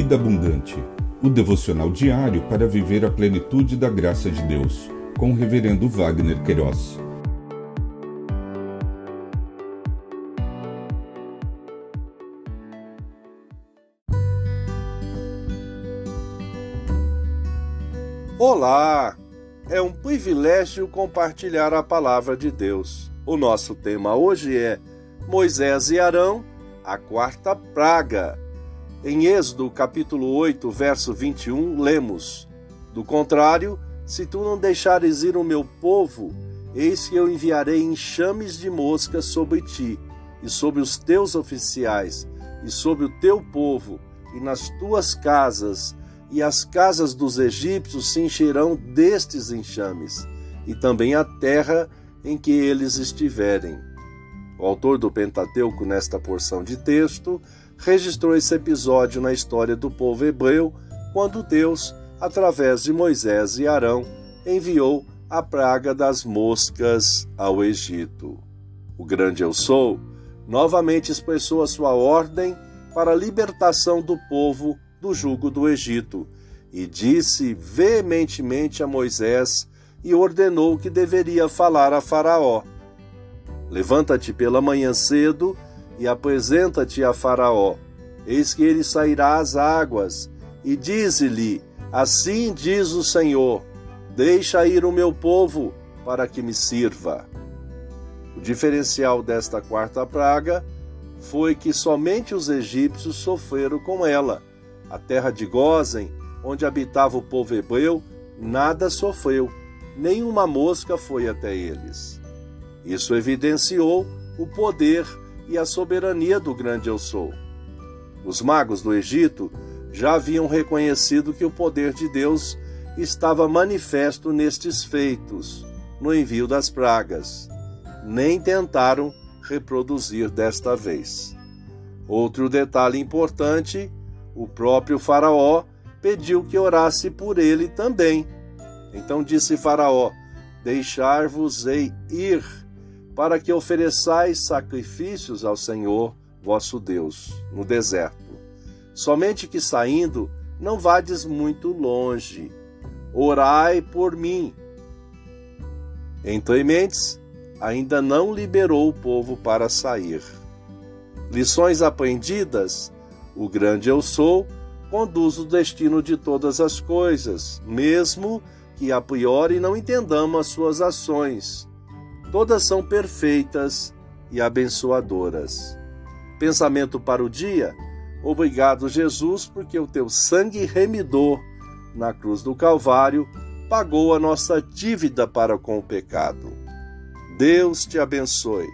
Vida Abundante, o devocional diário para viver a plenitude da graça de Deus, com o Reverendo Wagner Queiroz. Olá! É um privilégio compartilhar a palavra de Deus. O nosso tema hoje é Moisés e Arão, a quarta praga. Em Êxodo capítulo 8, verso 21, lemos: Do contrário, se tu não deixares ir o meu povo, eis que eu enviarei enxames de moscas sobre ti, e sobre os teus oficiais, e sobre o teu povo, e nas tuas casas, e as casas dos egípcios se encherão destes enxames, e também a terra em que eles estiverem. O autor do Pentateuco, nesta porção de texto, registrou esse episódio na história do povo hebreu, quando Deus, através de Moisés e Arão, enviou a praga das moscas ao Egito. O grande Eu Sou novamente expressou a sua ordem para a libertação do povo do jugo do Egito, e disse veementemente a Moisés e ordenou que deveria falar a Faraó. Levanta-te pela manhã cedo e apresenta-te a Faraó. Eis que ele sairá às águas, e dize-lhe: Assim diz o Senhor: Deixa ir o meu povo para que me sirva. O diferencial desta quarta praga foi que somente os egípcios sofreram com ela a terra de Gozen, onde habitava o povo hebreu, nada sofreu, nenhuma mosca foi até eles. Isso evidenciou o poder e a soberania do grande Eu Sou. Os magos do Egito já haviam reconhecido que o poder de Deus estava manifesto nestes feitos, no envio das pragas. Nem tentaram reproduzir desta vez. Outro detalhe importante o próprio Faraó pediu que orasse por ele também. Então disse Faraó: Deixar-vos-ei ir, para que ofereçais sacrifícios ao Senhor vosso Deus no deserto. Somente que saindo, não vades muito longe. Orai por mim. Em mentes, ainda não liberou o povo para sair. Lições aprendidas o grande eu sou conduz o destino de todas as coisas, mesmo que a priori não entendamos as suas ações. Todas são perfeitas e abençoadoras. Pensamento para o dia: Obrigado, Jesus, porque o teu sangue remidor na cruz do Calvário pagou a nossa dívida para com o pecado. Deus te abençoe.